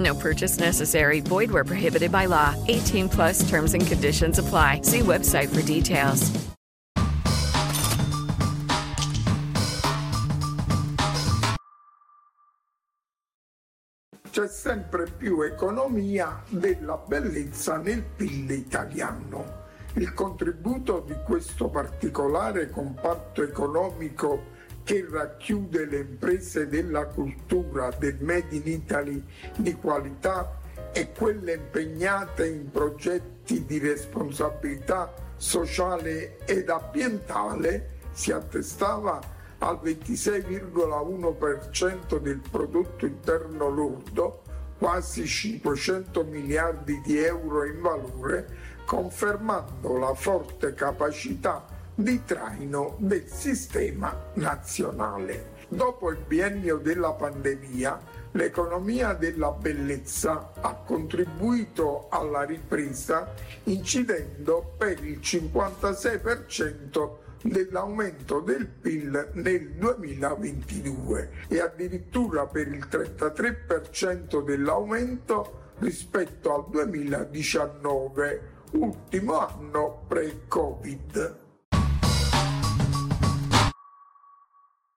No purchase necessary. Void where prohibited by law. 18 plus terms and conditions apply. See website for details. C'è sempre più economia della bellezza nel PIL italiano. Il contributo di questo particolare comparto economico che racchiude le imprese della cultura del Made in Italy di qualità e quelle impegnate in progetti di responsabilità sociale ed ambientale si attestava al 26,1% del prodotto interno lordo, quasi 500 miliardi di euro in valore, confermando la forte capacità di traino del sistema nazionale. Dopo il biennio della pandemia, l'economia della bellezza ha contribuito alla ripresa incidendo per il 56% dell'aumento del PIL nel 2022 e addirittura per il 33% dell'aumento rispetto al 2019, ultimo anno pre-Covid.